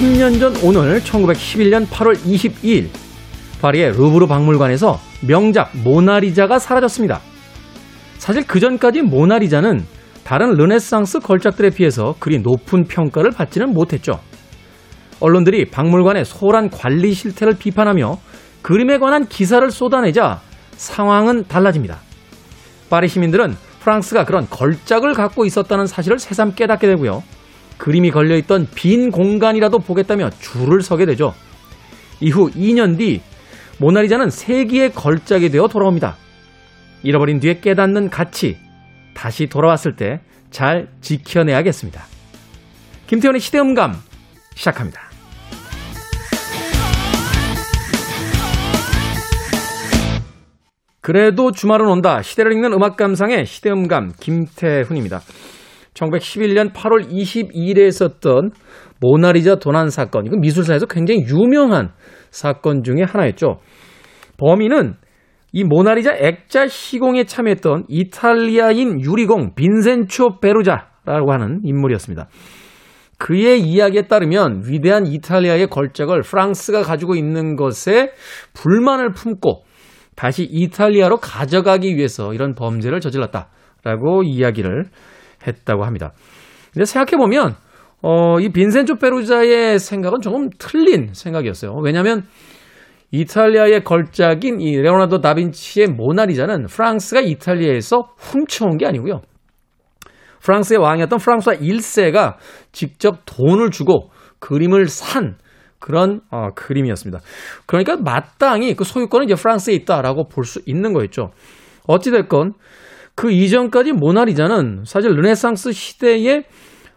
110년 전 오늘 1911년 8월 22일 파리의 루브르 박물관에서 명작 모나리자가 사라졌습니다. 사실 그 전까지 모나리자는 다른 르네상스 걸작들에 비해서 그리 높은 평가를 받지는 못했죠. 언론들이 박물관의 소홀한 관리 실태를 비판하며 그림에 관한 기사를 쏟아내자 상황은 달라집니다. 파리 시민들은 프랑스가 그런 걸작을 갖고 있었다는 사실을 새삼 깨닫게 되고요. 그림이 걸려있던 빈 공간이라도 보겠다며 줄을 서게 되죠. 이후 2년 뒤 모나리자는 세기의 걸작이 되어 돌아옵니다. 잃어버린 뒤에 깨닫는 가치, 다시 돌아왔을 때 잘 지켜내야겠습니다. 김태현의 시대음감 시작합니다. 그래도 주말은 온다. 시대를 읽는 음악 감상의 시대음감 김태훈입니다. 1911년 8월 22일에 있었던 모나리자 도난 사건. 이건 미술사에서 굉장히 유명한 사건 중의 하나였죠. 범인은 이 모나리자 액자 시공에 참여했던 이탈리아인 유리공 빈센초 베루자라고 하는 인물이었습니다. 그의 이야기에 따르면 위대한 이탈리아의 걸작을 프랑스가 가지고 있는 것에 불만을 품고 다시 이탈리아로 가져가기 위해서 이런 범죄를 저질렀다라고 이야기를 했다고 합니다. 근데 생각해보면, 어, 이 빈센조 페루자의 생각은 조금 틀린 생각이었어요. 왜냐하면 이탈리아의 걸작인 이 레오나르도 다빈치의 모나리자는 프랑스가 이탈리아에서 훔쳐온 게 아니고요. 프랑스의 왕이었던 프랑스와 1세가 직접 돈을 주고 그림을 산 그런 어, 그림이었습니다. 그러니까 마땅히 그 소유권은 이제 프랑스에 있다라고 볼 수 있는 거였죠. 어찌됐건 그 이전까지 모나리자는 사실 르네상스 시대의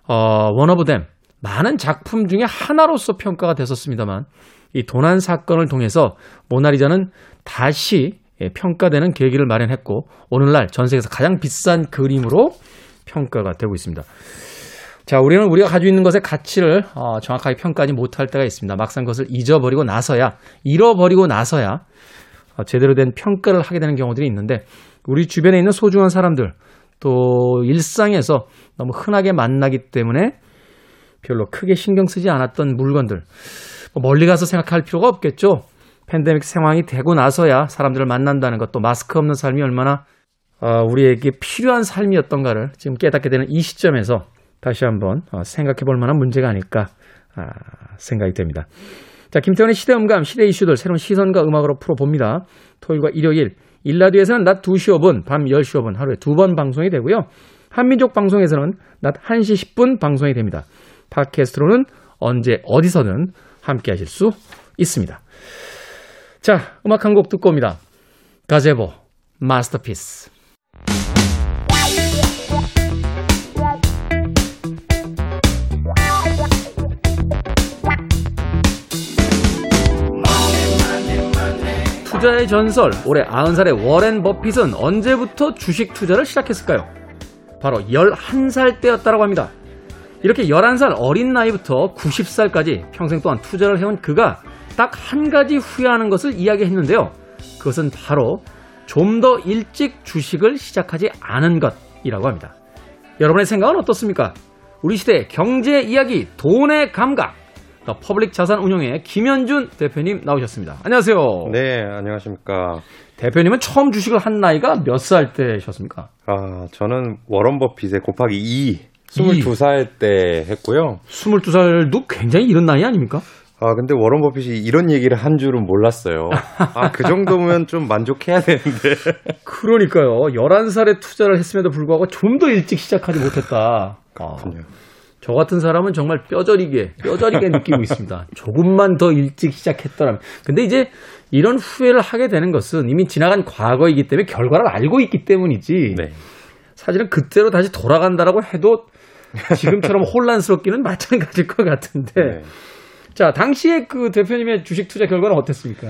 어, 원어브댐 많은 작품 중에 하나로서 평가가 됐었습니다만 이 도난 사건을 통해서 모나리자는 다시 예, 평가되는 계기를 마련했고 오늘날 전 세계에서 가장 비싼 그림으로 평가가 되고 있습니다. 자, 우리는 우리가 가지고 있는 것의 가치를 어, 정확하게 평가하지 못할 때가 있습니다. 막상 그것을 잊어버리고 나서야, 잃어버리고 나서야 어, 제대로 된 평가를 하게 되는 경우들이 있는데 우리 주변에 있는 소중한 사람들 또 일상에서 너무 흔하게 만나기 때문에 별로 크게 신경 쓰지 않았던 물건들 뭐 멀리 가서 생각할 필요가 없겠죠. 팬데믹 상황이 되고 나서야 사람들을 만난다는 것도 마스크 없는 삶이 얼마나 어, 우리에게 필요한 삶이었던가를 지금 깨닫게 되는 이 시점에서 다시 한번 어, 생각해 볼 만한 문제가 아닐까 아, 생각이 됩니다. 자, 김태원의 시대음감, 시대 이슈들 새로운 시선과 음악으로 풀어봅니다. 토요일과 일요일, 일라디오에서는 낮 2시 5분, 밤 10시 5분 하루에 두 번 방송이 되고요. 한민족 방송에서는 낮 1시 10분 방송이 됩니다. 팟캐스트로는 언제 어디서든 함께 하실 수 있습니다. 자, 음악 한 곡 듣고 옵니다. Gazebo, Masterpiece. 투자의 전설, 올해 90살의 워렌 버핏은 언제부터 주식 투자를 시작했을까요? 바로 11살 때였다고 합니다. 이렇게 11살 어린 나이부터 90살까지 평생 동안 투자를 해온 그가 딱 한 가지 후회하는 것을 이야기했는데요. 그것은 바로 좀 더 일찍 주식을 시작하지 않은 것이라고 합니다. 여러분의 생각은 어떻습니까? 우리 시대 경제 이야기, 돈의 감각. 더 퍼블릭 자산 운용의 김현준 대표님 나오셨습니다. 안녕하세요. 네, 안녕하십니까. 대표님은 처음 주식을 한 나이가 몇 살 때셨습니까? 아, 저는 워런 버핏의 곱하기 2, 22살 때 했고요. 22살도 굉장히 이른 나이 아닙니까? 아, 근데 워런 버핏이 이런 얘기를 한 줄은 몰랐어요. 아, 그 정도면 좀 만족해야 되는데. 그러니까요. 11살에 투자를 했음에도 불구하고 좀 더 일찍 시작하지 못했다. 그렇군요. 아. 저 같은 사람은 정말 뼈저리게, 뼈저리게 느끼고 있습니다. 조금만 더 일찍 시작했더라면. 근데 이제 이런 후회를 하게 되는 것은 이미 지나간 과거이기 때문에 결과를 알고 있기 때문이지. 네. 사실은 그때로 다시 돌아간다라고 해도 지금처럼 혼란스럽기는 마찬가지일 것 같은데. 네. 자, 당시에 그 대표님의 주식 투자 결과는 어땠습니까?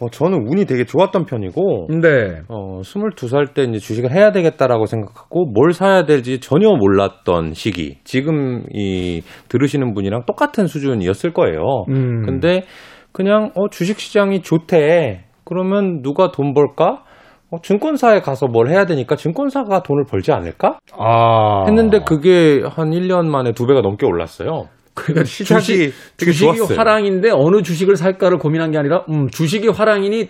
어, 저는 운이 되게 좋았던 편이고, 네. 어, 22살 때 이제 주식을 해야 되겠다라고 생각하고, 뭘 사야 될지 전혀 몰랐던 시기. 지금 이, 들으시는 분이랑 똑같은 수준이었을 거예요. 음. 근데 그냥, 어, 주식 시장이 좋대. 그러면 누가 돈 벌까? 어, 증권사에 가서 뭘 해야 되니까 증권사가 돈을 벌지 않을까? 아. 했는데 그게 한 1년 만에 두 배가 넘게 올랐어요. 그러니까 시작이 주식, 되게 주식이 좋았어요. 화랑인데 어느 주식을 살까를 고민한 게 아니라 음, 주식이 화랑이니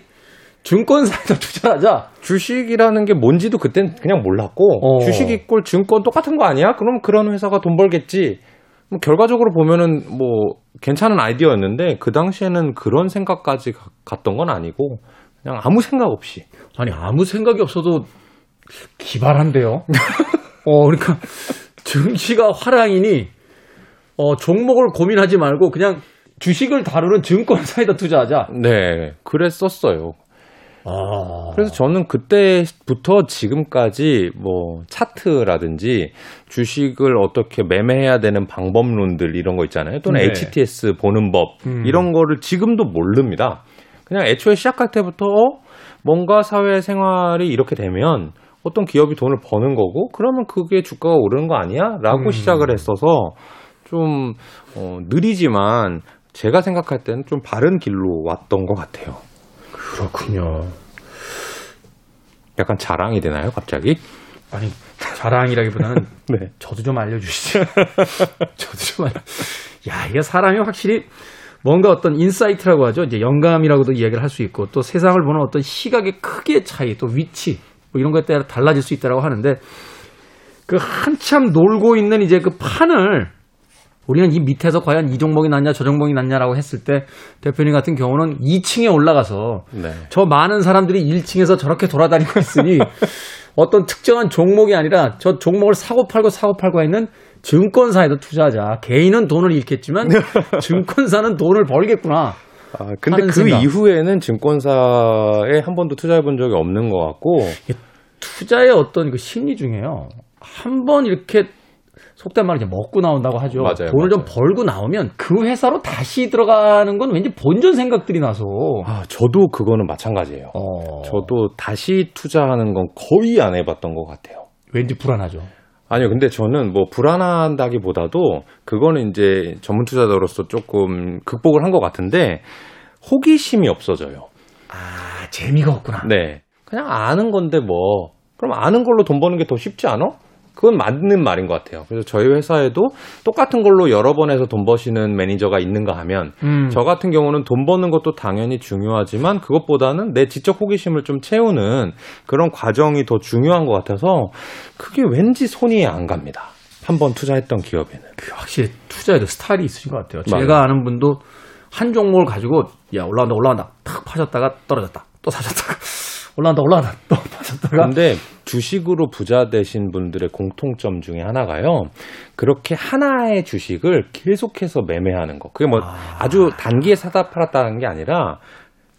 증권사에다 투자하자. 주식이라는 게 뭔지도 그땐 그냥 몰랐고 어. 주식 이꼴 증권 똑같은 거 아니야? 그럼 그런 회사가 돈 벌겠지. 뭐 결과적으로 보면은 뭐 괜찮은 아이디어였는데 그 당시에는 그런 생각까지 가- 갔던 건 아니고 그냥 아무 생각 없이 아니 아무 생각이 없어도 기발한데요. 어 그러니까 증시가 화랑이니 어 종목을 고민하지 말고 그냥 주식을 다루는 증권사에다 투자하자. 네 그랬었어요. 아 그래서 저는 그때부터 지금까지 뭐 차트라든지 주식을 어떻게 매매해야 되는 방법론들 이런 거 있잖아요. 또는 네. HTS 보는 법 음. 이런 거를 지금도 모릅니다. 그냥 애초에 시작할 때부터 어? 뭔가 사회 생활이 이렇게 되면 어떤 기업이 돈을 버는 거고 그러면 그게 주가가 오르는 거 아니야? 라고 음. 시작을 했어서 좀 어, 느리지만 제가 생각할 때는 좀 바른 길로 왔던 것 같아요. 그렇군요. 약간 자랑이 되나요, 갑자기? 아니 자랑이라기보다는 네. 저도 좀 알려주시죠. 저도 좀 알려. 야 이게 사람이 확실히 뭔가 어떤 insight라고 하죠. 이제 영감이라고도 이야기를 할 수 있고 또 세상을 보는 어떤 시각의 크기의 차이, 또 위치 뭐 이런 것에 따라 달라질 수 있다라고 하는데 그 한참 놀고 있는 이제 그 판을 우리는 이 밑에서 과연 이 종목이 낫냐 저 종목이 낫냐라고 했을 때 대표님 같은 경우는 2층에 올라가서 네. 저 많은 사람들이 1층에서 저렇게 돌아다니고 있으니 어떤 특정한 종목이 아니라 저 종목을 사고 팔고 사고 팔고 있는 증권사에도 투자하자. 개인은 돈을 잃겠지만 증권사는 돈을 벌겠구나. 아, 근데 그 생각. 이후에는 증권사에 한 번도 투자해 본 적이 없는 것 같고, 투자의 어떤 그 심리 중에요. 한 번 이렇게 속된 말로 이제 먹고 나온다고 하죠. 맞아요, 돈을 좀 맞아요. 벌고 나오면 그 회사로 다시 들어가는 건 왠지 본전 생각들이 나서. 아, 저도 그거는 마찬가지예요. 어, 저도 다시 투자하는 건 거의 안 해봤던 것 같아요. 왠지 불안하죠. 아니요, 근데 저는 뭐 불안한다기보다도 그거는 이제 전문 투자자로서 조금 극복을 한 것 같은데 호기심이 없어져요. 아, 재미가 없구나. 네. 그냥 아는 건데 뭐, 그럼 아는 걸로 돈 버는 게 더 쉽지 않아? 그건 맞는 말인 것 같아요. 그래서 저희 회사에도 똑같은 걸로 여러 번 해서 돈 버시는 매니저가 있는가 하면 음. 저 같은 경우는 돈 버는 것도 당연히 중요하지만 그것보다는 내 지적 호기심을 좀 채우는 그런 과정이 더 중요한 것 같아서 그게 왠지 손이 안 갑니다. 한 번 투자했던 기업에는. 그 확실히 투자에도 스타일이 있으신 것 같아요. 맞아요. 제가 아는 분도 한 종목을 가지고 야 올라간다 올라간다 탁 파셨다가 떨어졌다 또 사셨다가 올라간다 올라간다 또 파셨다가 근데 주식으로 부자 되신 분들의 공통점 중에 하나가요. 그렇게 하나의 주식을 계속해서 매매하는 거. 그게 뭐 아... 주 단기에 사다 팔았다는 게 아니라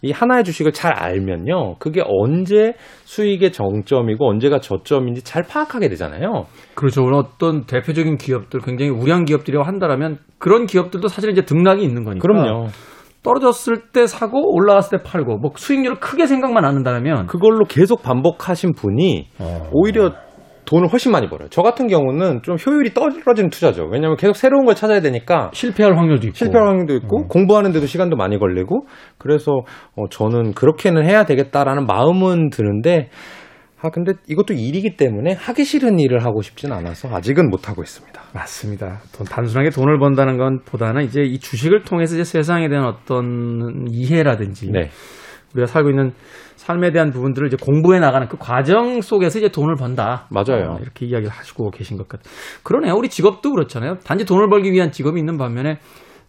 이 하나의 주식을 잘 알면요. 그게 언제 수익의 정점이고 언제가 저점인지 잘 파악하게 되잖아요. 그렇죠. 오늘 어떤 대표적인 기업들 굉장히 우량 기업들이라고 한다라면 그런 기업들도 사실 이제 등락이 있는 거니까. 그럼요. 떨어졌을 때 사고 올라갔을 때 팔고 뭐 수익률을 크게 생각만 안 한다면 그걸로 계속 반복하신 분이 어. 오히려 돈을 훨씬 많이 벌어요. 저 같은 경우는 좀 효율이 떨어지는 투자죠. 왜냐하면 계속 새로운 걸 찾아야 되니까 실패할 확률도 있고 실패할 확률도 있고 공부하는데도 시간도 많이 걸리고 그래서 어, 저는 그렇게는 해야 되겠다라는 마음은 드는데 아 근데 이것도 일이기 때문에 하기 싫은 일을 하고 싶진 않아서 아직은 못 하고 있습니다. 맞습니다. 돈, 단순하게 돈을 번다는 건 보다는 이제 이 주식을 통해서 이제 세상에 대한 어떤 이해라든지 네. 우리가 살고 있는 삶에 대한 부분들을 이제 공부해 나가는 그 과정 속에서 이제 돈을 번다. 맞아요. 어, 이렇게 이야기를 하시고 계신 것 같아요. 그러네요. 우리 직업도 그렇잖아요. 단지 돈을 벌기 위한 직업이 있는 반면에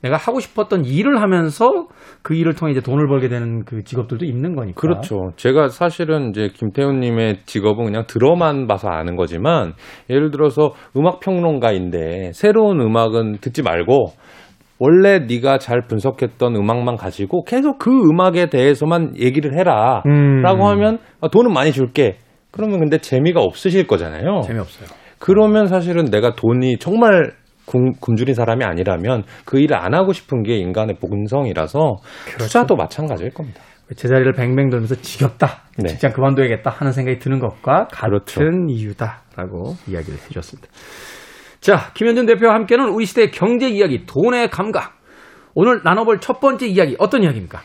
내가 하고 싶었던 일을 하면서 그 일을 통해 이제 돈을 벌게 되는 그 직업들도 있는 거니까. 그렇죠. 제가 사실은 이제 김태훈님의 직업은 그냥 들어만 봐서 아는 거지만 예를 들어서 음악 평론가인데 새로운 음악은 듣지 말고 원래 네가 잘 분석했던 음악만 가지고 계속 그 음악에 대해서만 얘기를 해라. 음. 라고 하면 아, 돈은 많이 줄게. 그러면 근데 재미가 없으실 거잖아요. 재미없어요. 그러면 사실은 내가 돈이 정말 굶, 굶주린 사람이 아니라면 그 일을 안 하고 싶은 게 인간의 본성이라서 투자도 마찬가지일 겁니다. 제자리를 뱅뱅 돌면서 지겹다. 네. 직장 그만둬야겠다 하는 생각이 드는 것과 같은 그렇죠. 이유다라고 이야기를 해주셨습니다. 자, 김현준 대표와 함께는 우리 시대의 경제 이야기, 돈의 감각. 오늘 나눠볼 첫 번째 이야기 어떤 이야기입니까?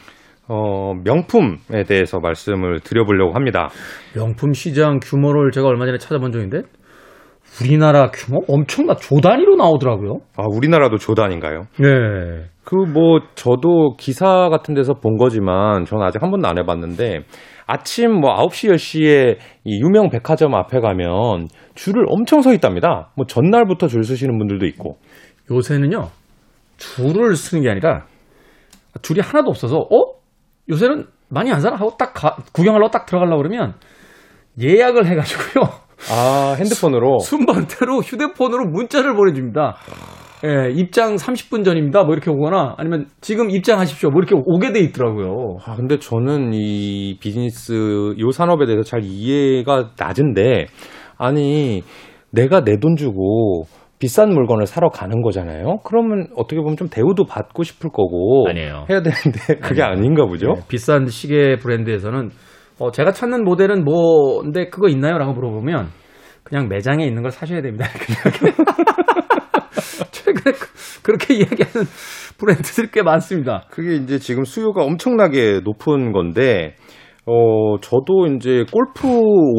어, 명품에 대해서 말씀을 드려보려고 합니다. 명품 시장 규모를 제가 얼마 전에 찾아본 적인데 우리나라 규모 엄청나 조 단위로 나오더라고요. 아, 우리나라도 조단인가요? 네. 그 뭐 저도 기사 같은 데서 본 거지만 저는 아직 한 번도 안 해봤는데 아침 뭐 9시 10시에 이 유명 백화점 앞에 가면 줄을 엄청 서 있답니다. 뭐 전날부터 줄 서시는 분들도 있고. 요새는요 줄을 쓰는 게 아니라 줄이 하나도 없어서 어 요새는 많이 안 사나 하고 딱 가- 구경하려고 딱 들어가려고 그러면 예약을 해가지고요 아 핸드폰으로. 순번대로 휴대폰으로 문자를 보내줍니다. 예, 입장 30분 전입니다. 뭐 이렇게 오거나 아니면 지금 입장하십시오. 뭐 이렇게 오게 돼 있더라고요. 아 근데 저는 이 비즈니스 요 산업에 대해서 잘 이해가 낮은데 아니 내가 내 돈 주고 비싼 물건을 사러 가는 거잖아요. 그러면 어떻게 보면 좀 대우도 받고 싶을 거고 아니에요. 해야 되는데 그게 아닌가 보죠. 예, 비싼 시계 브랜드에서는 어, 제가 찾는 모델은 뭐인데 그거 있나요? 라고 물어보면 그냥 매장에 있는 걸 사셔야 됩니다. 최근에 그- 그렇게 이야기하는 브랜드들 꽤 많습니다. 그게 이제 지금 수요가 엄청나게 높은 건데, 어, 저도 이제 골프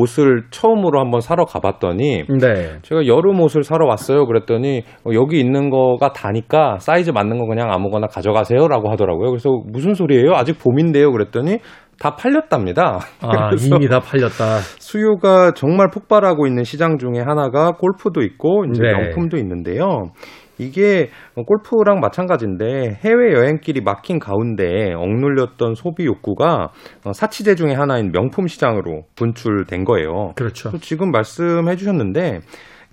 옷을 처음으로 한번 사러 가봤더니, 네. 제가 여름 옷을 사러 왔어요. 그랬더니, 어, 여기 있는 거가 다니까 사이즈 맞는 거 그냥 아무거나 가져가세요. 라고 하더라고요. 그래서 무슨 소리예요? 아직 봄인데요. 그랬더니, 다 팔렸답니다. 아, 이미 다 팔렸다. 수요가 정말 폭발하고 있는 시장 중에 하나가 골프도 있고 이제 네. 명품도 있는데요. 이게 골프랑 마찬가지인데 해외 여행길이 막힌 가운데 억눌렸던 소비 욕구가 어, 사치제 중에 하나인 명품 시장으로 분출된 거예요. 그렇죠. 또 지금 말씀해 주셨는데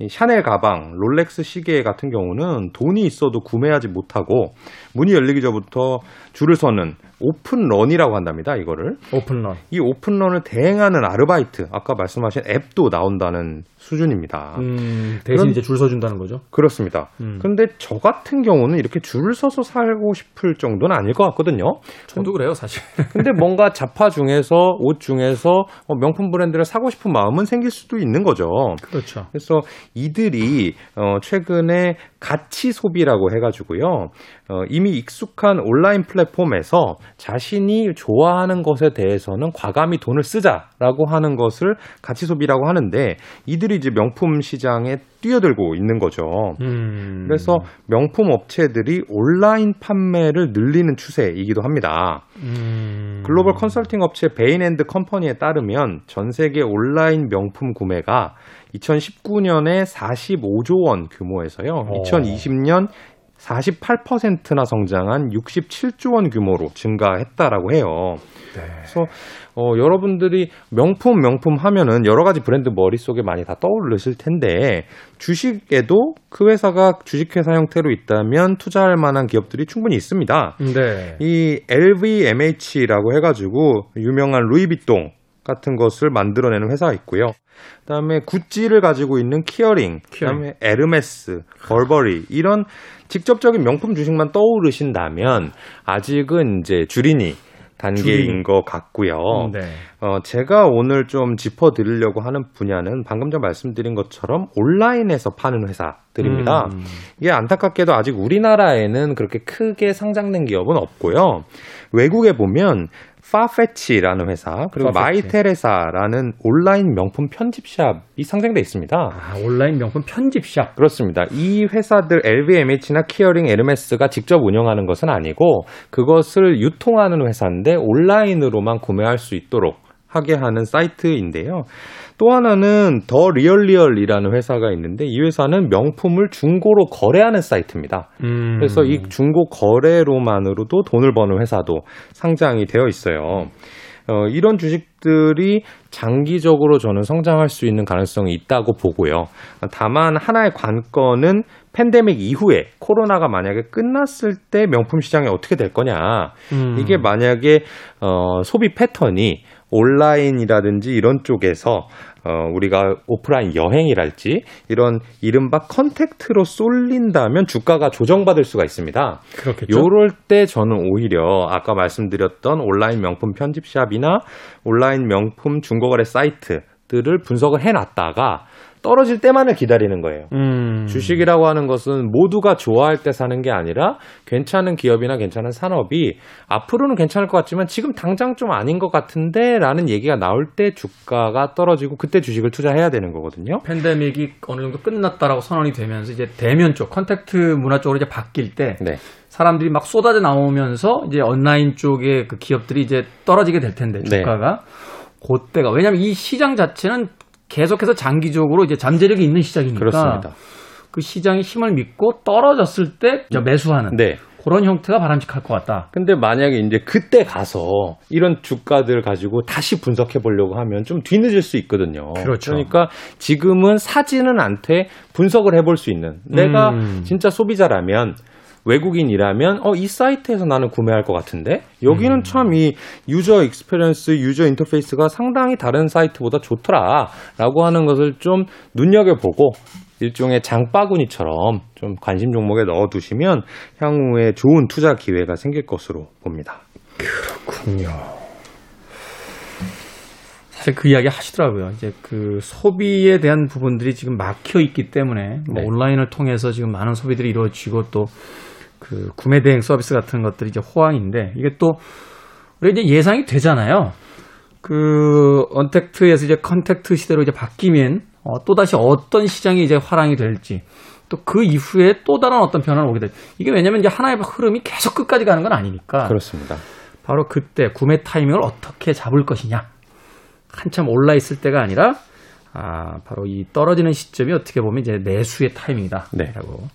이 샤넬 가방, 롤렉스 시계 같은 경우는 돈이 있어도 구매하지 못하고 문이 열리기 전부터 줄을 서는 오픈런이라고 한답니다. 이거를 오픈런. 이 오픈런을 대행하는 아르바이트, 아까 말씀하신 앱도 나온다는 수준입니다. 음, 대신 그런- 이제 줄 서준다는 거죠. 그렇습니다. 음. 근데 저 같은 경우는 이렇게 줄을 서서 살고 싶을 정도는 아닐 것 같거든요. 저도 그래요, 사실. 근데 뭔가 잡화 중에서 옷 중에서 어, 명품 브랜드를 사고 싶은 마음은 생길 수도 있는 거죠. 그렇죠. 그래서 이들이 어, 최근에 가치 소비라고 해가지고요. 어, 이미 익숙한 온라인 플랫폼에서 자신이 좋아하는 것에 대해서는 과감히 돈을 쓰자라고 하는 것을 가치 소비라고 하는데 이들이 이제 명품 시장에 뛰어들고 있는 거죠. 음. 그래서 명품 업체들이 온라인 판매를 늘리는 추세이기도 합니다. 음. 글로벌 컨설팅 업체 베인앤드 컴퍼니에 따르면 전 세계 온라인 명품 구매가 2019년에 45조 원 규모에서요. 어. 2020년 48%나 성장한 67조 원 규모로 증가했다라고 해요. 네. 그래서 어, 여러분들이 명품 명품 하면은 여러 가지 브랜드 머릿속에 많이 다 떠오르실 텐데 주식에도 그 회사가 주식회사 형태로 있다면 투자할 만한 기업들이 충분히 있습니다. 네. 이 LVMH라고 해가지고 유명한 루이비통 같은 것을 만들어내는 회사가 있고요. 그다음에 구찌를 가지고 있는 키어링, 그다음에 에르메스, 버버리 이런 직접적인 명품 주식만 떠오르신다면 아직은 이제 주린이 단계인 주린이. 것 같고요. 네. 어, 제가 오늘 좀 짚어드리려고 하는 분야는 방금 전 말씀드린 것처럼 온라인에서 파는 회사들입니다. 음. 이게 안타깝게도 아직 우리나라에는 그렇게 크게 상장된 기업은 없고요. 외국에 보면 파페치라는 회사 그리고 파페치. 마이테레사라는 온라인 명품 편집샵이 상장돼 있습니다. 아, 온라인 명품 편집샵. 그렇습니다. 이 회사들 LVMH나 키어링, 에르메스가 직접 운영하는 것은 아니고 그것을 유통하는 회사인데 온라인으로만 구매할 수 있도록 하게 하는 사이트인데요. 또 하나는 더 리얼리얼이라는 회사가 있는데 이 회사는 명품을 중고로 거래하는 사이트입니다. 음. 그래서 이 중고 거래로만으로도 돈을 버는 회사도 상장이 되어 있어요. 어, 이런 주식들이 장기적으로 저는 성장할 수 있는 가능성이 있다고 보고요. 다만 하나의 관건은 팬데믹 이후에 코로나가 만약에 끝났을 때 명품 시장이 어떻게 될 거냐. 음. 이게 만약에 어, 소비 패턴이 온라인이라든지 이런 쪽에서 어, 우리가 오프라인 여행이랄지 이런 이른바 contact로 쏠린다면 주가가 조정받을 수가 있습니다. 그렇겠죠. 요럴 때 저는 오히려 아까 말씀드렸던 온라인 명품 편집샵이나 온라인 명품 중고거래 사이트 들을 분석을 해놨다가 떨어질 때만을 기다리는 거예요. 음. 주식이라고 하는 것은 모두가 좋아할 때 사는 게 아니라 괜찮은 기업이나 괜찮은 산업이 앞으로는 괜찮을 것 같지만 지금 당장 좀 아닌 것 같은데 라는 얘기가 나올 때 주가가 떨어지고 그때 주식을 투자해야 되는 거거든요. 팬데믹이 어느 정도 끝났다라고 선언이 되면서 이제 대면 쪽 contact 문화 쪽으로 이제 바뀔 때 네. 사람들이 막 쏟아져 나오면서 이제 온라인 쪽의 그 기업들이 이제 떨어지게 될 텐데 네. 주가가 그때가 왜냐하면 이 시장 자체는 계속해서 장기적으로 이제 잠재력이 있는 시장이니까 그렇습니다. 그 시장의 힘을 믿고 떨어졌을 때 매수하는 네. 그런 형태가 바람직할 것 같다. 근데 만약에 이제 그때 가서 이런 주가들 가지고 다시 분석해 보려고 하면 좀 뒤늦을 수 있거든요. 그렇죠. 그러니까 지금은 사지는 않되 분석을 해볼 수 있는 내가 음. 진짜 소비자라면 외국인이라면 어 이 사이트에서 나는 구매할 것 같은데 여기는 음. 참이 user experience user interface가 상당히 다른 사이트보다 좋더라라고 하는 것을 좀 눈여겨 보고 일종의 장바구니처럼 좀 관심 종목에 넣어두시면 향후에 좋은 투자 기회가 생길 것으로 봅니다. 그렇군요. 사실 그 이야기 하시더라고요. 이제 그 소비에 대한 부분들이 지금 막혀 있기 때문에 뭐 네. 온라인을 통해서 지금 많은 소비들이 이루어지고 또 그 구매 대행 서비스 같은 것들이 이제 호황인데 이게 또 우리가 이제 예상이 되잖아요. 그 untact에서 이제 contact 시대로 이제 바뀌면 어, 또 다시 어떤 시장이 이제 활황이 될지 또 그 이후에 또 다른 어떤 변화가 오게 될 이게 왜냐면 이제 하나의 흐름이 계속 끝까지 가는 건 아니니까 그렇습니다. 바로 그때 구매 타이밍을 어떻게 잡을 것이냐. 한참 올라 있을 때가 아니라 아, 바로 이 떨어지는 시점이 어떻게 보면 이제 매수의 타이밍이다. 네. 라고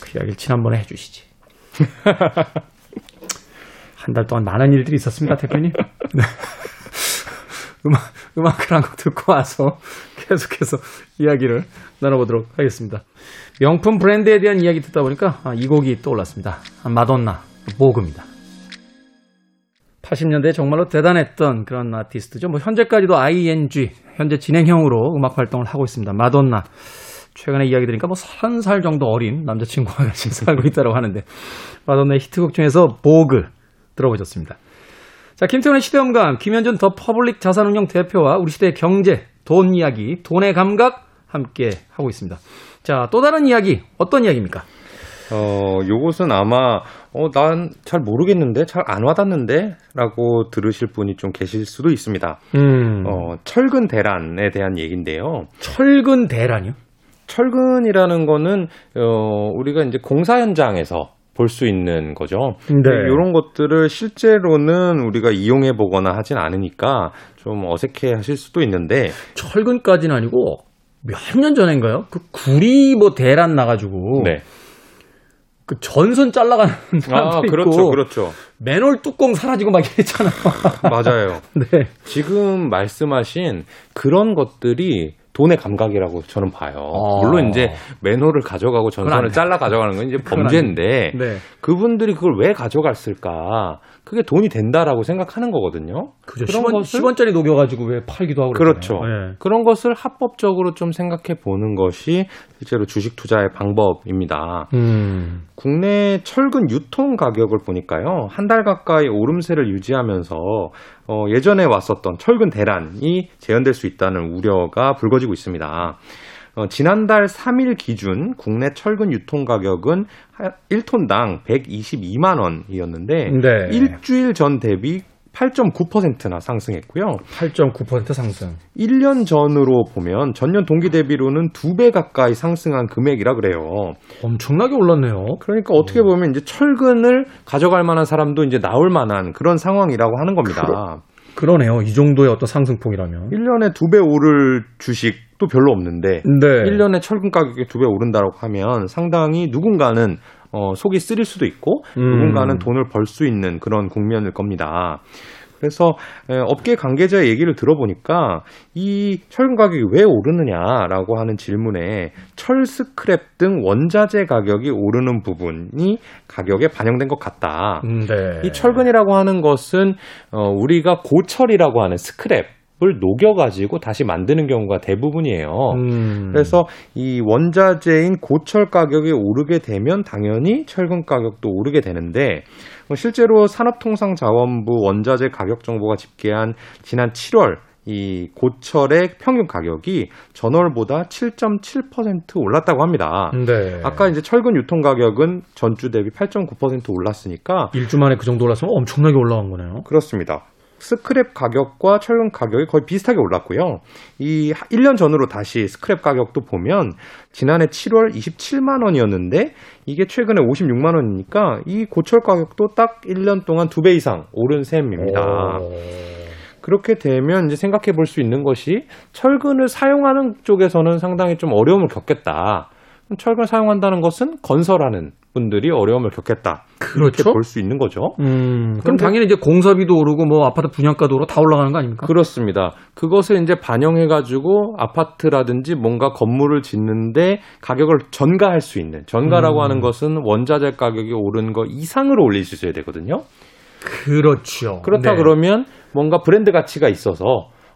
그 이야기를 지난번에 해 주시지. 한 달 동안 많은 일들이 있었습니다, 대표님. 네. 음악, 음악을 한 곡 듣고 와서 계속해서 이야기를 나눠보도록 하겠습니다. 명품 브랜드에 대한 이야기 듣다 보니까 아, 이 곡이 떠올랐습니다. 아, 마돈나, 모그입니다. 80년대에 정말로 대단했던 그런 아티스트죠. 뭐 현재까지도 ING 현재 진행형으로 음악 활동을 하고 있습니다. 마돈나. 최근에 이야기 드리니까 뭐 30살 정도 어린 남자친구와 같이 살고 있다고 하는데 마돈나의 히트곡 중에서 보그 들어보셨습니다. 자, 김태훈의 시대음감, 김현준 더 퍼블릭 자산운용 대표와 우리 시대의 경제, 돈 이야기, 돈의 감각 함께 하고 있습니다. 자, 또 다른 이야기, 어떤 이야기입니까? 어, 요것은 아마, 어, 난 잘 모르겠는데, 잘 안 와닿는데? 라고 들으실 분이 좀 계실 수도 있습니다. 음, 어, 철근 대란에 대한 얘기인데요. 철근 대란이요? 철근이라는 거는, 어, 우리가 이제 공사 현장에서 볼수 있는 거죠. 네. 이런 것들을 실제로는 우리가 이용해 보거나 하진 않으니까 좀 어색해 하실 수도 있는데, 철근까지는 아니고 몇 년 전인가요? 그 구리 뭐 대란 나가지고 네. 그 전선 잘라가는 사람도 아, 있고 그렇죠, 그렇죠. 맨홀 뚜껑 사라지고 막 이랬잖아요. 맞아요. 네. 지금 말씀하신 그런 것들이 돈의 감각이라고 저는 봐요. 아. 물론 이제 맨홀을 가져가고 전선을 돼. 잘라 가져가는 건 이제 범죄인데 네. 그분들이 그걸 왜 가져갔을까? 그게 돈이 된다라고 생각하는 거거든요. 그죠. 그런 10원, 것을 10원짜리 녹여가지고 왜 팔기도 하고 그렇죠. 네. 그런 것을 합법적으로 좀 생각해 보는 것이 실제로 주식 투자의 방법입니다. 음. 국내 철근 유통 가격을 보니까요, 한 달 가까이 오름세를 유지하면서, 어, 예전에 왔었던 철근 대란이 재현될 수 있다는 우려가 불거지고 있습니다. 어, 지난달 3일 기준 국내 철근 유통 가격은 1톤당 122만 원이었는데, 네. 일주일 전 대비 8.9%나 상승했고요. 8.9% 상승. 1년 전으로 보면 전년 동기 대비로는 2배 가까이 상승한 금액이라 그래요. 엄청나게 올랐네요. 그러니까 어떻게 보면 이제 철근을 가져갈 만한 사람도 이제 나올 만한 그런 상황이라고 하는 겁니다. 그러네요. 이 정도의 어떤 상승폭이라면. 1년에 두배 오를 주식도 별로 없는데 네. 1년에 철근 가격이 두 배 오른다고 하면 상당히 누군가는 어, 속이 쓰릴 수도 있고 음. 누군가는 돈을 벌 수 있는 그런 국면일 겁니다. 그래서 에, 업계 관계자의 얘기를 들어보니까 이 철근 가격이 왜 오르느냐라고 하는 질문에 철 스크랩 등 원자재 가격이 오르는 부분이 가격에 반영된 것 같다. 음, 네. 이 철근이라고 하는 것은 어, 우리가 고철이라고 하는 스크랩 을 녹여가지고 다시 만드는 경우가 대부분이에요. 음. 그래서 이 원자재인 고철 가격이 오르게 되면 당연히 철근 가격도 오르게 되는데 뭐 실제로 산업통상자원부 원자재 가격 정보가 집계한 지난 7월 이 고철의 평균 가격이 전월보다 7.7% 올랐다고 합니다. 네. 아까 이제 철근 유통 가격은 전주 대비 8.9% 올랐으니까 1주 만에 그 정도 올랐으면 엄청나게 올라간 거네요. 그렇습니다. 스크랩 가격과 철근 가격이 거의 비슷하게 올랐고요. 이 1년 전으로 다시 스크랩 가격도 보면 지난해 7월 27만 원이었는데 이게 최근에 56만 원이니까 이 고철 가격도 딱 1년 동안 두 배 이상 오른 셈입니다. 오. 그렇게 되면 이제 생각해 볼 수 있는 것이 철근을 사용하는 쪽에서는 상당히 좀 어려움을 겪겠다. 철근을 사용한다는 것은 건설하는 분들이 어려움을 겪겠다. 이렇게 그렇죠. 볼수 있는 거죠. 음, 그럼 당연히 이제 공사비도 오르고 뭐 아파트 분양가도 오르고 다 올라가는 거 아닙니까? 그렇습니다. 그것을 이제 반영해 가지고 아파트라든지 뭔가 건물을 짓는데 가격을 전가할 수 있는 전가라고 음. 하는 것은 원자재 가격이 오른 거 이상으로 올릴 수 있어야 되거든요. 그렇죠. 그렇다 네. 그러면 뭔가 브랜드 가치가 있어서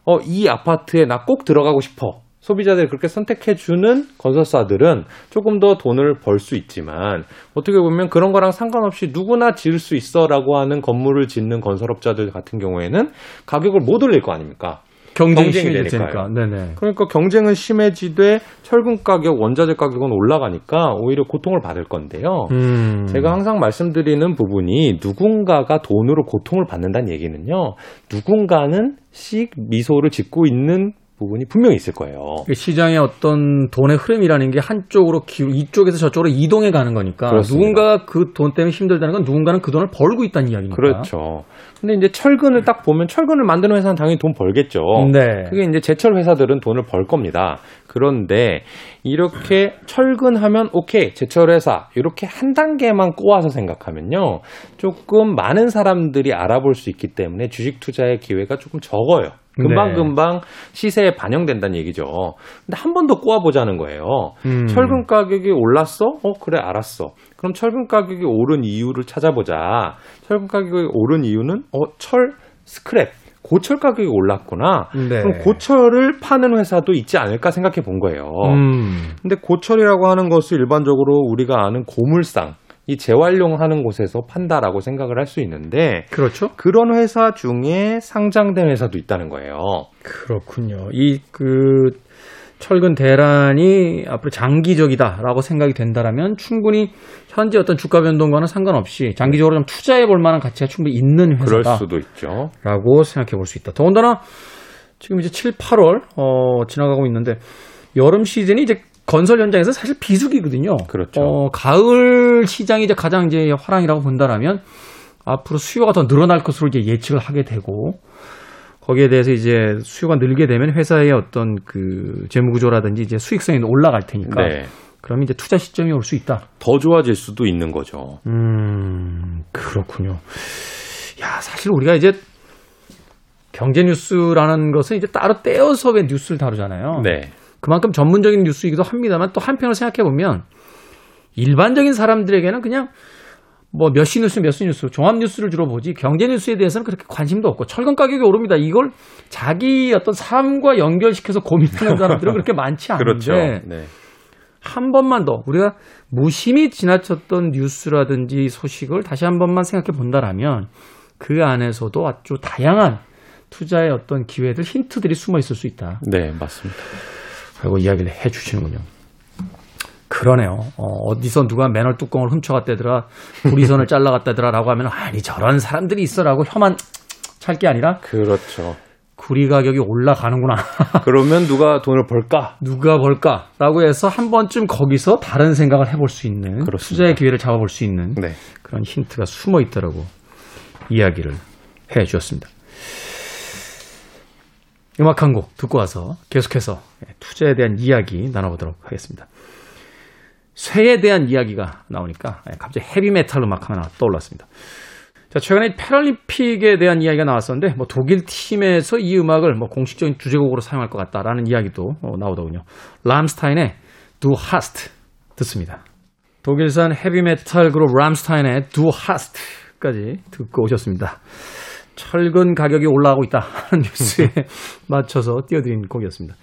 어, 이 아파트에 나 꼭 들어가고 싶어. 소비자들이 그렇게 선택해주는 건설사들은 조금 더 돈을 벌 수 있지만 어떻게 보면 그런 거랑 상관없이 누구나 지을 수 있어라고 하는 건물을 짓는 건설업자들 같은 경우에는 가격을 못 올릴 거 아닙니까? 경쟁이 경쟁이 되니까요. 네네. 그러니까 경쟁은 심해지되 철근 가격, 원자재 가격은 올라가니까 오히려 고통을 받을 건데요. 음. 제가 항상 말씀드리는 부분이 누군가가 돈으로 고통을 받는다는 얘기는요. 누군가는 씩 미소를 짓고 있는 부분이 분명히 있을 거예요. 그 시장의 어떤 돈의 흐름이라는 게 한쪽으로 기 이쪽에서 저쪽으로 이동해 가는 거니까 그렇습니다. 누군가가 그 돈 때문에 힘들다는 건 누군가는 그 돈을 벌고 있다는 이야기니까. 그렇죠. 근데 이제 철근을 딱 보면 철근을 만드는 회사는 당연히 돈 벌겠죠. 네. 그게 이제 제철 회사들은 돈을 벌 겁니다. 그런데 이렇게 철근하면 오케이 제철 회사 이렇게 한 단계만 꼬아서 생각하면요 조금 많은 사람들이 알아볼 수 있기 때문에 주식 투자의 기회가 조금 적어요. 금방 네. 금방 시세에 반영된다는 얘기죠. 근데 한 번 더 꼬아보자는 거예요. 음. 철근 가격이 올랐어? 어 그래 알았어. 그럼 철근 가격이 오른 이유를 찾아보자. 철근 가격이 오른 이유는 어 철 스크랩 고철 가격이 올랐구나. 네. 그럼 고철을 파는 회사도 있지 않을까 생각해 본 거예요. 음. 근데 고철이라고 하는 것을 일반적으로 우리가 아는 고물상, 이 재활용하는 곳에서 판다라고 생각을 할 수 있는데 그렇죠. 그런 회사 중에 상장된 회사도 있다는 거예요. 그렇군요. 이그 철근 대란이 앞으로 장기적이다라고 생각이 된다라면 충분히 현재 어떤 주가 변동과는 상관없이 장기적으로 좀 투자해 볼 만한 가치가 충분히 있는 그럴 회사다. 수도 있죠. 라고 생각해 볼 수 있다. 더군다나 지금 이제 7, 8월 어, 지나가고 있는데 여름 시즌이 이제 건설 현장에서 사실 비수기거든요. 그렇죠. 어, 가을 시장이 이제 가장 이제 화랑이라고 본다라면 앞으로 수요가 더 늘어날 것으로 이제 예측을 하게 되고 거기에 대해서 이제 수요가 늘게 되면 회사의 어떤 그 재무 구조라든지 이제 수익성이 올라갈 테니까 네. 그럼 이제 투자 시점이 올 수 있다. 더 좋아질 수도 있는 거죠. 음, 그렇군요. 야, 사실 우리가 이제 경제 뉴스라는 것은 이제 따로 떼어서 왜 뉴스를 다루잖아요. 네. 그만큼 전문적인 뉴스이기도 합니다만 또 한편으로 생각해 보면 일반적인 사람들에게는 그냥 뭐 몇 시 뉴스 몇 시 뉴스 종합 뉴스를 주로 보지 경제 뉴스에 대해서는 그렇게 관심도 없고 철근 가격이 오릅니다. 이걸 자기 어떤 삶과 연결시켜서 고민하는 사람들은 그렇게 많지 않은데 그렇죠. 네. 한 번만 더 우리가 무심히 지나쳤던 뉴스라든지 소식을 다시 한 번만 생각해 본다라면 그 안에서도 아주 다양한 투자의 어떤 기회들, 힌트들이 숨어 있을 수 있다. 네, 맞습니다. 라고 이야기를 해 주시는군요. 그러네요. 어, 디서 누가 맨홀 뚜껑을 훔쳐갔다더라, 구리선을 잘라갔다더라 라고 하면, 아니, 저런 사람들이 있어라고 혀만 찰게 아니라, 그렇죠. 구리 가격이 올라가는구나. 그러면 누가 돈을 벌까? 누가 벌까라고 해서 한 번쯤 거기서 다른 생각을 해볼 수 있는 그렇습니다. 투자의 기회를 잡아볼 수 있는 네. 그런 힌트가 숨어 있다라고 이야기를 해 주셨습니다. 음악 한 곡 듣고 와서 계속해서 투자에 대한 이야기 나눠보도록 하겠습니다. 쇠에 대한 이야기가 나오니까 갑자기 헤비메탈 음악 하나 떠올랐습니다. 자, 최근에 패럴림픽에 대한 이야기가 나왔었는데, 뭐 독일 팀에서 이 음악을 뭐 공식적인 주제곡으로 사용할 것 같다라는 이야기도 어, 나오더군요. 람스타인의 Du hast 듣습니다. 독일산 헤비메탈 그룹 람스타인의 Du hast까지 듣고 오셨습니다. 철근 가격이 올라가고 있다 하는 뉴스에 맞춰서 띄워드린 곡이었습니다.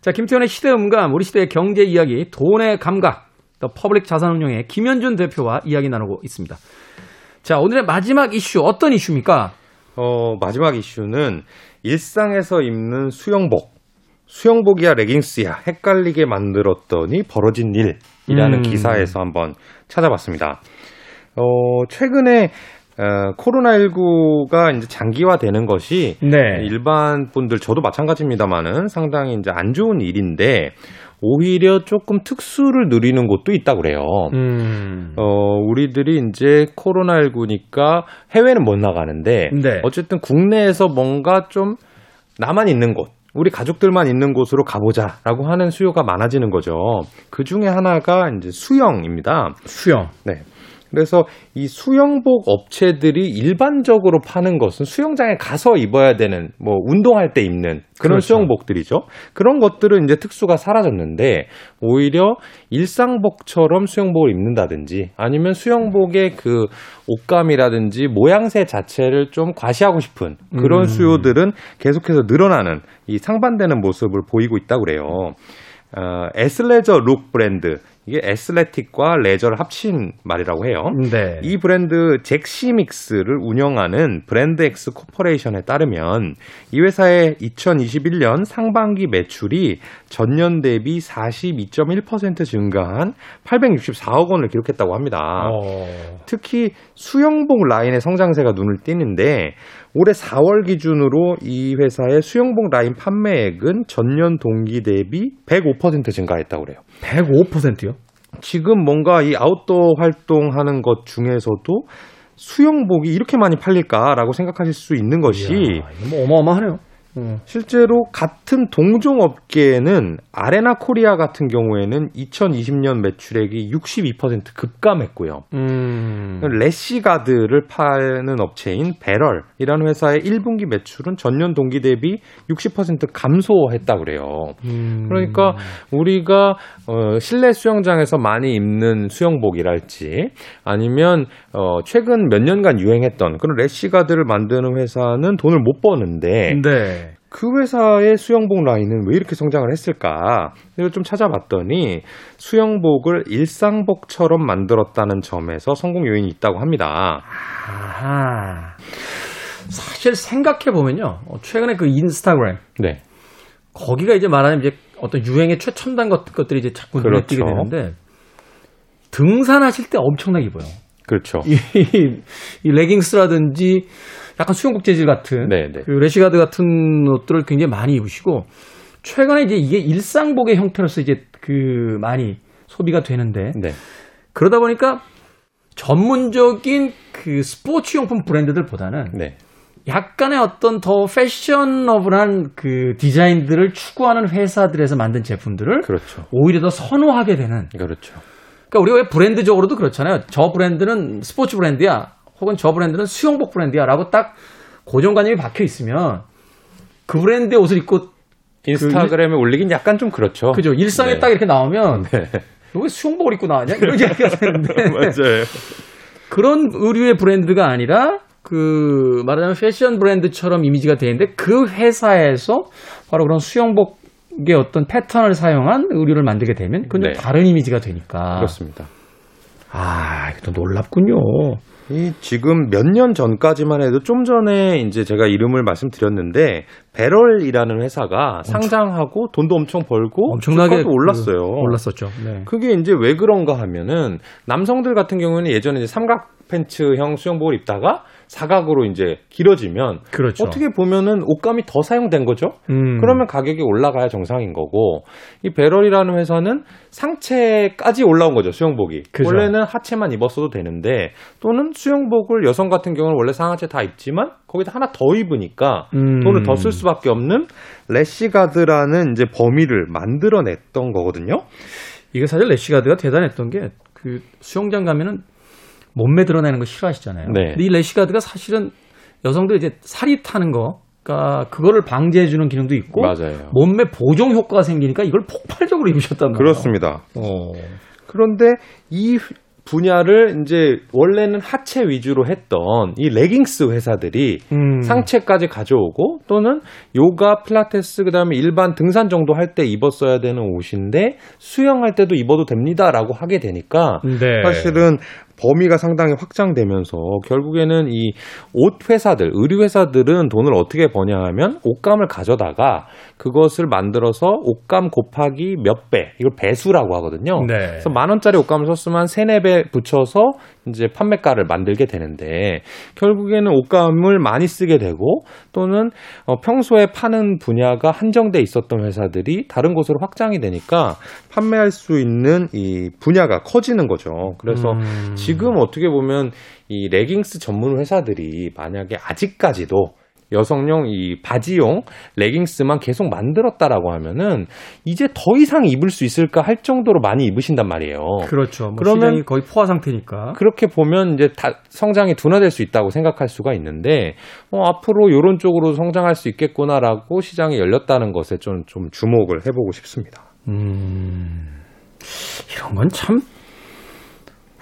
자, 김태훈의 시대 음감, 우리 시대의 경제 이야기, 돈의 감각, 더 퍼블릭 자산운용의 김현준 대표와 이야기 나누고 있습니다. 자, 오늘의 마지막 이슈 어떤 이슈입니까? 어, 마지막 이슈는 일상에서 입는 수영복. 수영복이야 레깅스야 헷갈리게 만들었더니 벌어진 일이라는 음. 기사에서 한번 찾아봤습니다. 어, 최근에 어, 코로나19가 이제 장기화되는 것이 네. 일반 분들 저도 마찬가지입니다만은 상당히 이제 안 좋은 일인데 오히려 조금 특수를 누리는 곳도 있다 그래요. 음. 어, 우리들이 이제 코로나19니까 해외는 못 나가는데 네. 어쨌든 국내에서 뭔가 좀 나만 있는 곳, 우리 가족들만 있는 곳으로 가보자라고 하는 수요가 많아지는 거죠. 그 중에 하나가 이제 수영입니다. 수영. 네. 그래서 이 수영복 업체들이 일반적으로 파는 것은 수영장에 가서 입어야 되는 뭐 운동할 때 입는 그런 그렇죠. 수영복들이죠. 그런 것들은 이제 특수가 사라졌는데 오히려 일상복처럼 수영복을 입는다든지 아니면 수영복의 그 옷감이라든지 모양새 자체를 좀 과시하고 싶은 그런 음. 수요들은 계속해서 늘어나는 이 상반되는 모습을 보이고 있다고 그래요. 어, 에슬레저 룩 브랜드 이게 athletic과 레저를 합친 말이라고 해요. 네. 이 브랜드 젝시믹스를 운영하는 브랜드엑스 코퍼레이션에 따르면 이 회사의 2021년 상반기 매출이 전년 대비 42.1% 증가한 864억 원을 기록했다고 합니다. 어. 특히 수영복 라인의 성장세가 눈을 띄는데 올해 4월 기준으로 이 회사의 수영복 라인 판매액은 전년 동기 대비 105% 증가했다고 그래요. 105%요? 지금 뭔가 이 아웃도어 활동하는 것 중에서도 수영복이 이렇게 많이 팔릴까라고 생각하실 수 있는 것이 이야, 뭐 어마어마하네요. 음. 실제로 같은 동종 업계에는 아레나 코리아 같은 경우에는 2020년 매출액이 62% 급감했고요. 음. 래시가드를 파는 업체인 배럴이라는 회사의 1분기 매출은 전년 동기 대비 60% 감소했다 그래요. 음. 그러니까 우리가 어, 실내 수영장에서 많이 입는 수영복이랄지 아니면 어, 최근 몇 년간 유행했던 그런 래시가드를 만드는 회사는 돈을 못 버는데 네. 그 회사의 수영복 라인은 왜 이렇게 성장을 했을까? 이걸 좀 찾아봤더니 수영복을 일상복처럼 만들었다는 점에서 성공 요인이 있다고 합니다. 아하. 사실 생각해 보면요. 어, 최근에 그 인스타그램 네. 거기가 이제 말하는 이제 어떤 유행의 최첨단 것, 것들이 이제 자꾸 눈에 그렇죠. 띄게 되는데 등산하실 때 엄청나게 입어요. 그렇죠. 이, 이 레깅스라든지 약간 수영복 재질 같은 네, 네. 그 레시가드 같은 옷들을 굉장히 많이 입으시고 최근에 이제 이게 일상복의 형태로서 이제 그 많이 소비가 되는데 네. 그러다 보니까 전문적인 그 스포츠 용품 브랜드들보다는 네. 약간의 어떤 더 패셔너블한 그 디자인들을 추구하는 회사들에서 만든 제품들을 그렇죠. 오히려 더 선호하게 되는 그렇죠. 그러니까 우리가 왜 브랜드적으로도 그렇잖아요. 저 브랜드는 스포츠 브랜드야. 혹은 저 브랜드는 수영복 브랜드야. 라고 딱 고정관념이 박혀 있으면 그 브랜드의 옷을 입고 인스타그램에 올리긴 약간 좀 그렇죠. 그죠. 일상에 네. 딱 이렇게 나오면 네. 너왜 수영복을 입고 나왔냐? 이런 얘기가 되는데 맞아요. 그런 의류의 브랜드가 아니라 그 말하자면 패션 브랜드처럼 이미지가 되는데 그 회사에서 바로 그런 수영복의 어떤 패턴을 사용한 의류를 만들게 되면 그건 좀 네. 다른 이미지가 되니까 그렇습니다. 아 이것도 놀랍군요. 이 지금 몇 년 전까지만 해도 좀 전에 이제 제가 이름을 말씀드렸는데 배럴이라는 회사가 상장하고 돈도 엄청 벌고 엄청나게 올랐어요. 그, 올랐었죠. 네. 그게 이제 왜 그런가 하면은 남성들 같은 경우에는 예전에 이제 삼각 팬츠형 수영복을 입다가 사각으로 이제 길어지면 그렇죠. 어떻게 보면은 옷감이 더 사용된 거죠. 음. 그러면 가격이 올라가야 정상인 거고 이 배럴이라는 회사는 상체까지 올라온 거죠 수영복이 그죠. 원래는 하체만 입었어도 되는데 또는 수영복을 여성 같은 경우는 원래 상하체 다 입지만 거기다 하나 더 입으니까 음. 돈을 더 쓸 수밖에 없는 래시가드라는 이제 범위를 만들어냈던 거거든요. 이게 사실 래시가드가 대단했던 게 그 수영장 가면은 몸매 드러내는 거 싫어하시잖아요. 네. 근데 이 래시가드가 사실은 여성들 이제 살이 타는 거, 그러니까 그거를 방지해 주는 기능도 있고 맞아요. 몸매 보정 효과가 생기니까 이걸 폭발적으로 입으셨단 말이에요. 그렇습니다. 어. 그런데 이 분야를 이제 원래는 하체 위주로 했던 이 레깅스 회사들이 음. 상체까지 가져오고 또는 요가, 필라테스 그다음에 일반 등산 정도 할 때 입었어야 되는 옷인데 수영할 때도 입어도 됩니다라고 하게 되니까 네. 사실은 범위가 상당히 확장되면서 결국에는 이 옷 회사들, 의류 회사들은 돈을 어떻게 버냐 하면 옷감을 가져다가 그것을 만들어서 옷감 곱하기 몇 배, 이걸 배수라고 하거든요. 네. 그래서 만 원짜리 옷감을 썼으면 한 세네 배 붙여서 이제 판매가를 만들게 되는데 결국에는 옷감을 많이 쓰게 되고 또는 어, 평소에 파는 분야가 한정돼 있었던 회사들이 다른 곳으로 확장이 되니까 판매할 수 있는 이 분야가 커지는 거죠. 그래서 음. 지금 어떻게 보면 이 레깅스 전문 회사들이 만약에 아직까지도 여성용 이 바지용 레깅스만 계속 만들었다라고 하면은 이제 더 이상 입을 수 있을까 할 정도로 많이 입으신단 말이에요. 그렇죠. 뭐 그러면- 거의 포화 상태니까. 그렇게 보면 이제 다 성장이 둔화될 수 있다고 생각할 수가 있는데 어, 앞으로 이런 쪽으로 성장할 수 있겠구나라고 시장이 열렸다는 것에 좀, 좀 주목을 해보고 싶습니다. 음, 이런 건 참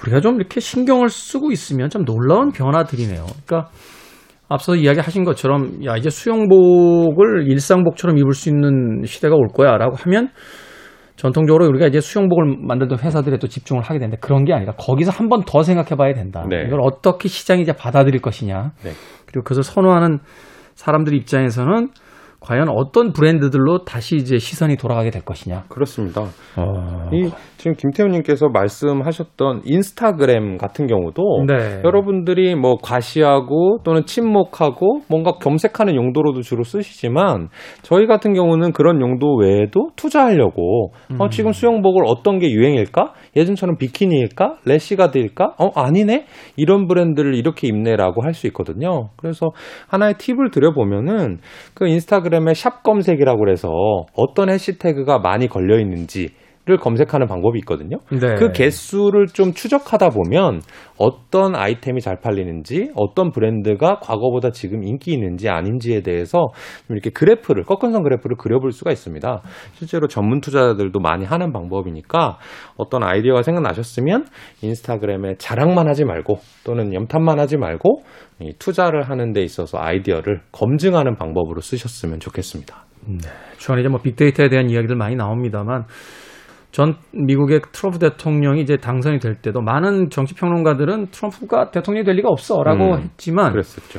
우리가 좀 이렇게 신경을 쓰고 있으면 좀 놀라운 변화들이네요. 그러니까 앞서 이야기하신 것처럼 야 이제 수영복을 일상복처럼 입을 수 있는 시대가 올 거야라고 하면 전통적으로 우리가 이제 수영복을 만들던 회사들에 또 집중을 하게 되는데 그런 게 아니라 거기서 한 번 더 생각해 봐야 된다. 네. 이걸 어떻게 시장이 이제 받아들일 것이냐. 네. 그리고 그것을 선호하는 사람들 입장에서는 과연 어떤 브랜드들로 다시 이제 시선이 돌아가게 될 것이냐. 그렇습니다. 어... 이 지금 김태훈님께서 말씀하셨던 인스타그램 같은 경우도 네. 여러분들이 뭐 과시하고 또는 침묵하고 뭔가 검색하는 용도로도 주로 쓰시지만 저희 같은 경우는 그런 용도 외에도 투자하려고 어, 지금 수영복을 어떤 게 유행일까? 예전처럼 비키니일까? 래시가드일까? 어 아니네 이런 브랜드를 이렇게 입네라고 할 수 있거든요. 그래서 하나의 팁을 드려보면은 그 인스타그램에 샵 검색이라고 그래서 어떤 해시태그가 많이 걸려 있는지 를 검색하는 방법이 있거든요. 네. 그 개수를 좀 추적하다 보면 어떤 아이템이 잘 팔리는지, 어떤 브랜드가 과거보다 지금 인기 있는지 아닌지에 대해서 좀 이렇게 그래프를, 꺾은선 그래프를 그려볼 수가 있습니다. 실제로 전문 투자자들도 많이 하는 방법이니까 어떤 아이디어가 생각나셨으면 인스타그램에 자랑만 하지 말고 또는 염탐만 하지 말고 이 투자를 하는 데 있어서 아이디어를 검증하는 방법으로 쓰셨으면 좋겠습니다. 주안에 이제 뭐 빅데이터에 대한 이야기들 많이 나옵니다만 전 미국의 트럼프 대통령이 이제 당선이 될 때도 많은 정치 평론가들은 트럼프가 대통령이 될 리가 없어라고 음, 했지만 그랬었죠.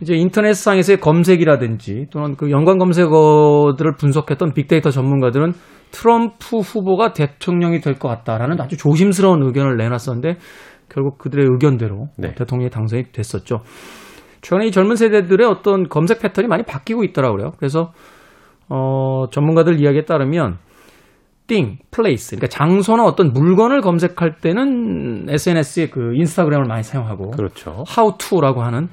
이제 인터넷상에서의 검색이라든지 또는 그 연관 검색어들을 분석했던 빅데이터 전문가들은 트럼프 후보가 대통령이 될 것 같다라는 아주 조심스러운 의견을 내놨었는데 결국 그들의 의견대로 네. 대통령이 당선이 됐었죠. 최근에 이 젊은 세대들의 어떤 검색 패턴이 많이 바뀌고 있더라고요. 그래서 어, 전문가들 이야기에 따르면 thing, place, 그러니까 장소나 어떤 물건을 검색할 때는 SNS의 그 인스타그램을 많이 사용하고 그렇죠. how to라고 하는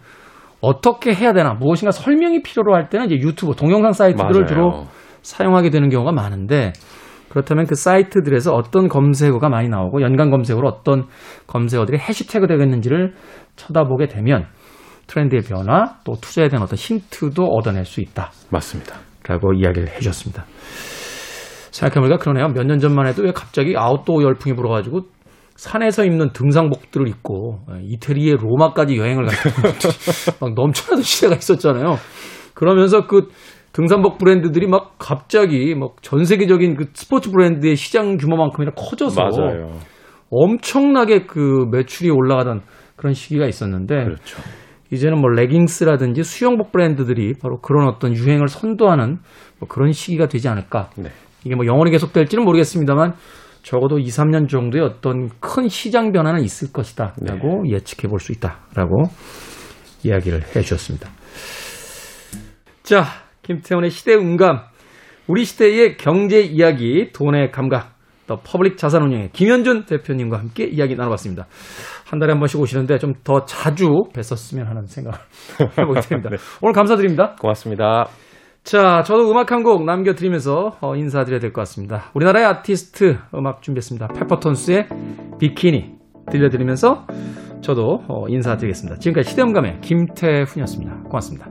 어떻게 해야 되나 무엇인가 설명이 필요로 할 때는 이제 유튜브 동영상 사이트들을 맞아요. 주로 사용하게 되는 경우가 많은데 그렇다면 그 사이트들에서 어떤 검색어가 많이 나오고 연관 검색어로 어떤 검색어들이 해시태그 되겠는지를 쳐다보게 되면 트렌드의 변화 또 투자에 대한 어떤 힌트도 얻어낼 수 있다. 맞습니다. 라고 이야기를 해주셨습니다. 생각해보니까 그러네요. 몇 년 전만 해도 왜 갑자기 아웃도어 열풍이 불어가지고 산에서 입는 등산복들을 입고 이태리의 로마까지 여행을 가는 막 넘쳐나던 시대가 있었잖아요. 그러면서 그 등산복 브랜드들이 막 갑자기 막 전 세계적인 그 스포츠 브랜드의 시장 규모만큼이나 커져서 맞아요. 엄청나게 그 매출이 올라가던 그런 시기가 있었는데 그렇죠. 이제는 뭐 레깅스라든지 수영복 브랜드들이 바로 그런 어떤 유행을 선도하는 뭐 그런 시기가 되지 않을까. 네. 이게 뭐 영원히 계속될지는 모르겠습니다만 적어도 2, 3년 정도의 어떤 큰 시장 변화는 있을 것이다라고 예측해 볼 수 있다라고 이야기를 해 주셨습니다. 자, 김태훈의 시대 음감. 우리 시대의 경제 이야기, 돈의 감각, 더 퍼블릭 자산 운용의 김현준 대표님과 함께 이야기 나눠봤습니다. 한 달에 한 번씩 오시는데 좀 더 자주 뵀었으면 하는 생각을 해보게 됩니다. 오늘 감사드립니다. 고맙습니다. 자, 저도 음악 한 곡 남겨드리면서 어, 인사드려야 될 것 같습니다. 우리나라의 아티스트 음악 준비했습니다. 페퍼톤스의 비키니 들려드리면서 저도 어, 인사드리겠습니다. 지금까지 시대음감의 김태훈이었습니다. 고맙습니다.